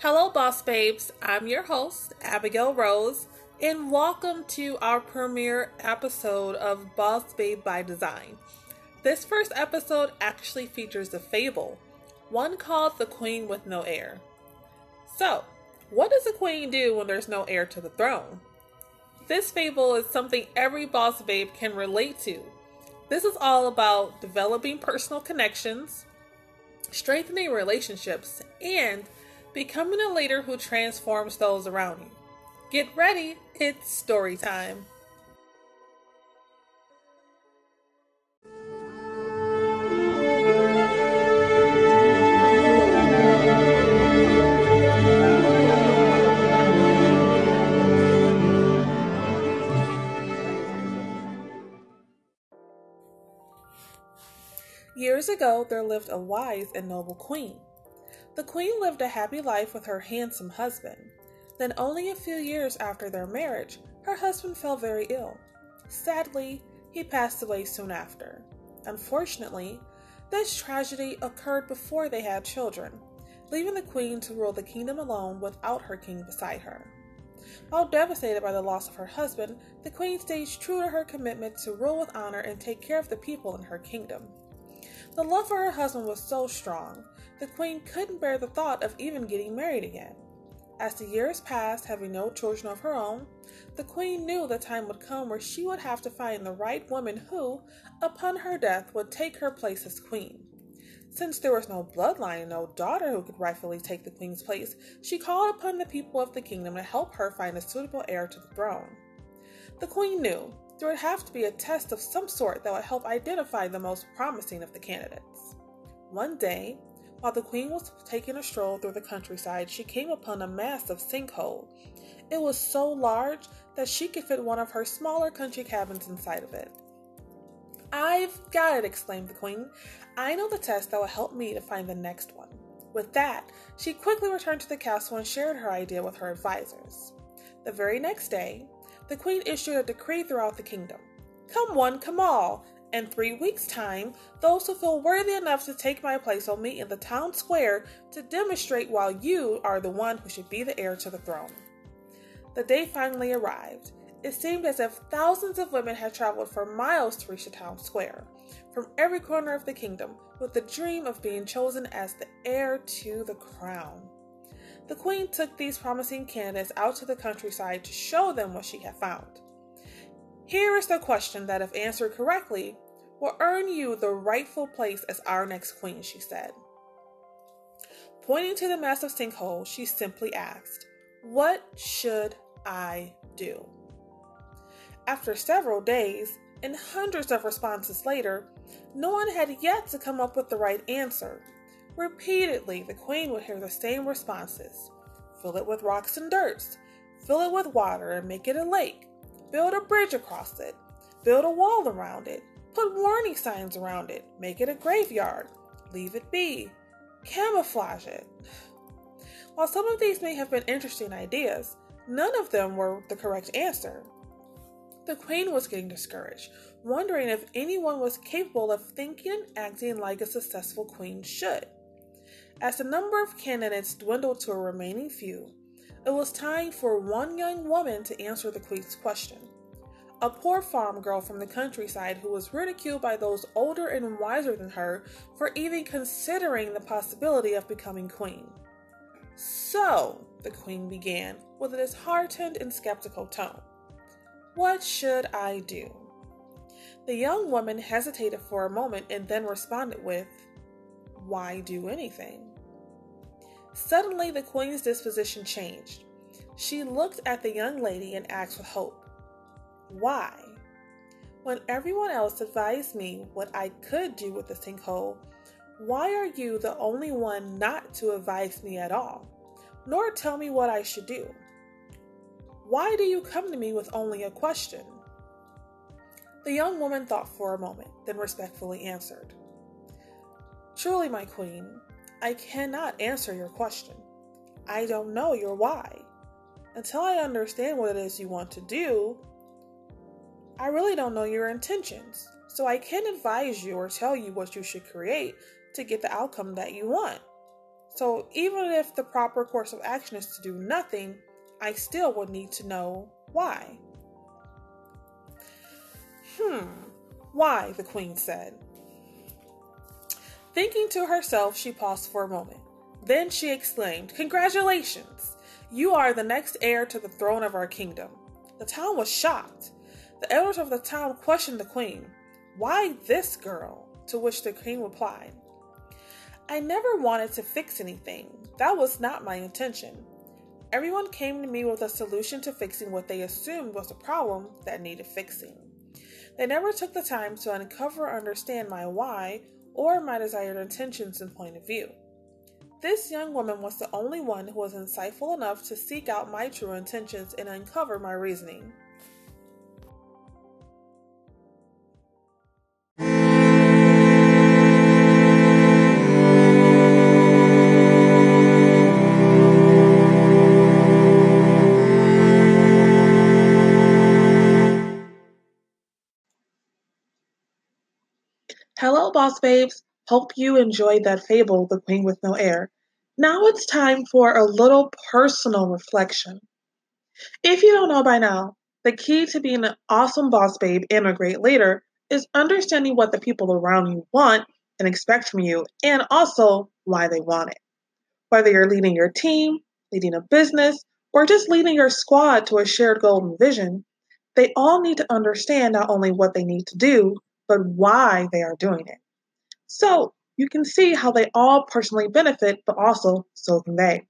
Hello, Boss Babes. I'm your host, Abigail Rose, and welcome to our premiere episode of Boss Babe by Design. This first episode actually features a fable, one called The Queen with No Heir. So, what does a queen do when there's no heir to the throne? This fable is something every boss babe can relate to. This is all about developing personal connections, strengthening relationships, and becoming a leader who transforms those around you. Get ready, it's story time. Years ago, there lived a wise and noble queen. The queen lived a happy life with her handsome husband. Then, only a few years after their marriage, her husband fell very ill. Sadly, he passed away soon after. Unfortunately, this tragedy occurred before they had children, leaving the queen to rule the kingdom alone without her king beside her. While devastated by the loss of her husband, the queen stayed true to her commitment to rule with honor and take care of the people in her kingdom. The love for her husband was so strong, the queen couldn't bear the thought of even getting married again. As the years passed, having no children of her own, the queen knew the time would come where she would have to find the right woman who, upon her death, would take her place as queen. Since there was no bloodline and no daughter who could rightfully take the queen's place, she called upon the people of the kingdom to help her find a suitable heir to the throne. The queen knew there would have to be a test of some sort that would help identify the most promising of the candidates. One day, while the queen was taking a stroll through the countryside, she came upon a massive sinkhole. It was so large that she could fit one of her smaller country cabins inside of it. I've got it, exclaimed the queen. I know the test that will help me to find the next one. With that, she quickly returned to the castle and shared her idea with her advisors. The very next day, the queen issued a decree throughout the kingdom Come one, come all. In three weeks' time, those who feel worthy enough to take my place will meet in the town square to demonstrate why you are the one who should be the heir to the throne. The day finally arrived. It seemed as if thousands of women had traveled for miles to reach the town square, from every corner of the kingdom, with the dream of being chosen as the heir to the crown. The queen took these promising candidates out to the countryside to show them what she had found. Here is the question that, if answered correctly, will earn you the rightful place as our next queen, she said. Pointing to the massive sinkhole, she simply asked, What should I do? After several days and hundreds of responses later, no one had yet to come up with the right answer. Repeatedly, the queen would hear the same responses fill it with rocks and dirt, fill it with water and make it a lake, build a bridge across it, build a wall around it, put warning signs around it, make it a graveyard, leave it be, camouflage it. While some of these may have been interesting ideas, none of them were the correct answer. The queen was getting discouraged, wondering if anyone was capable of thinking and acting like a successful queen should. As the number of candidates dwindled to a remaining few, it was time for one young woman to answer the queen's question. A poor farm girl from the countryside who was ridiculed by those older and wiser than her for even considering the possibility of becoming queen. So, the queen began with a disheartened and skeptical tone. What should I do? The young woman hesitated for a moment and then responded with, Why do anything? Suddenly, the queen's disposition changed. She looked at the young lady and asked with hope, Why? When everyone else advised me what I could do with the sinkhole, why are you the only one not to advise me at all, nor tell me what I should do? Why do you come to me with only a question? The young woman thought for a moment, then respectfully answered, Truly, my queen, I cannot answer your question. I don't know your why. Until I understand what it is you want to do, I really don't know your intentions. So I can't advise you or tell you what you should create to get the outcome that you want. So even if the proper course of action is to do nothing, I still would need to know why. Hmm, why? the queen said. Thinking to herself, she paused for a moment. Then she exclaimed, Congratulations! You are the next heir to the throne of our kingdom. The town was shocked. The elders of the town questioned the queen, Why this girl? To which the queen replied, I never wanted to fix anything. That was not my intention. Everyone came to me with a solution to fixing what they assumed was a problem that needed fixing. They never took the time to uncover or understand my why or my desired intentions and point of view. This young woman was the only one who was insightful enough to seek out my true intentions and uncover my reasoning. Hello, boss babes. Hope you enjoyed that fable, The Queen with No Heir. Now it's time for a little personal reflection. If you don't know by now, the key to being an awesome boss babe and a great leader is understanding what the people around you want and expect from you, and also why they want it. Whether you're leading your team, leading a business, or just leading your squad to a shared goal and vision, they all need to understand not only what they need to do, but why they are doing it. So you can see how they all personally benefit, but also so can they.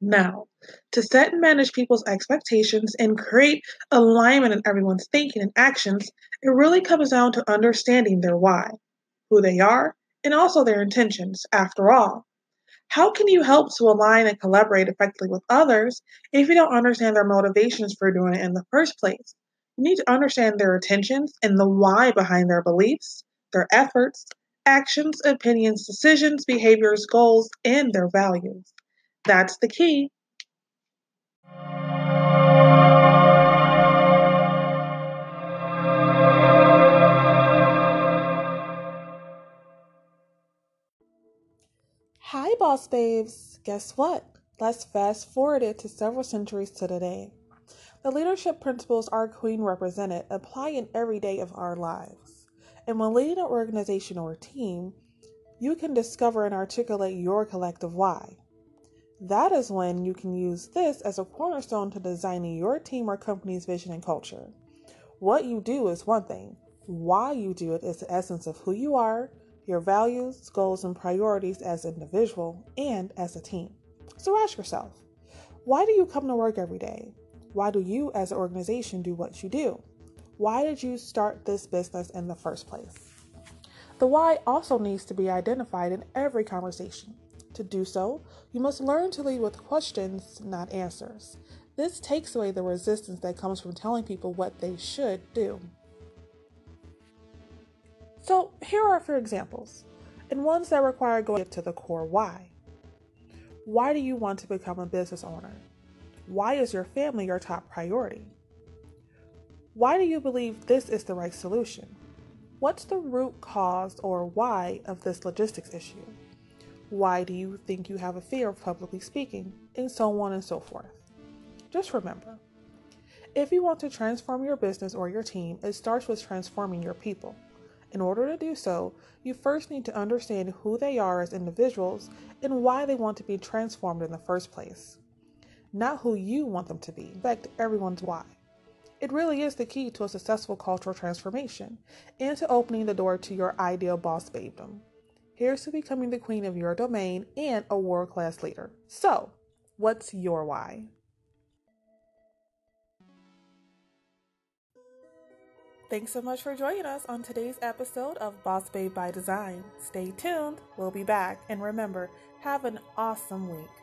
Now, to set and manage people's expectations and create alignment in everyone's thinking and actions, it really comes down to understanding their why, who they are, and also their intentions. After all, how can you help to align and collaborate effectively with others if you don't understand their motivations for doing it in the first place? You need to understand their intentions and the why behind their beliefs, their efforts, actions, opinions, decisions, behaviors, goals, and their values. That's the key. Hi, boss babes. Guess what? Let's fast forward it to several centuries to today. The leadership principles our queen represented apply in every day of our lives. And when leading an organization or team, you can discover and articulate your collective why. That is when you can use this as a cornerstone to designing your team or company's vision and culture. What you do is one thing, why you do it is the essence of who you are, your values, goals, and priorities as an individual and as a team. So ask yourself, why do you come to work every day? Why do you, as an organization, do what you do? Why did you start this business in the first place? The why also needs to be identified in every conversation. To do so, you must learn to lead with questions, not answers. This takes away the resistance that comes from telling people what they should do. So, here are a few examples, and ones that require going to the core why. Why do you want to become a business owner? Why is your family your top priority? Why do you believe this is the right solution? What's the root cause or why of this logistics issue? Why do you think you have a fear of publicly speaking? And so on and so forth. Just remember if you want to transform your business or your team, it starts with transforming your people. In order to do so, you first need to understand who they are as individuals and why they want to be transformed in the first place not who you want them to be. In fact, everyone's why. It really is the key to a successful cultural transformation and to opening the door to your ideal boss babedom. Here's to becoming the queen of your domain and a world class leader. So, what's your why? Thanks so much for joining us on today's episode of Boss Babe by Design. Stay tuned, we'll be back, and remember, have an awesome week.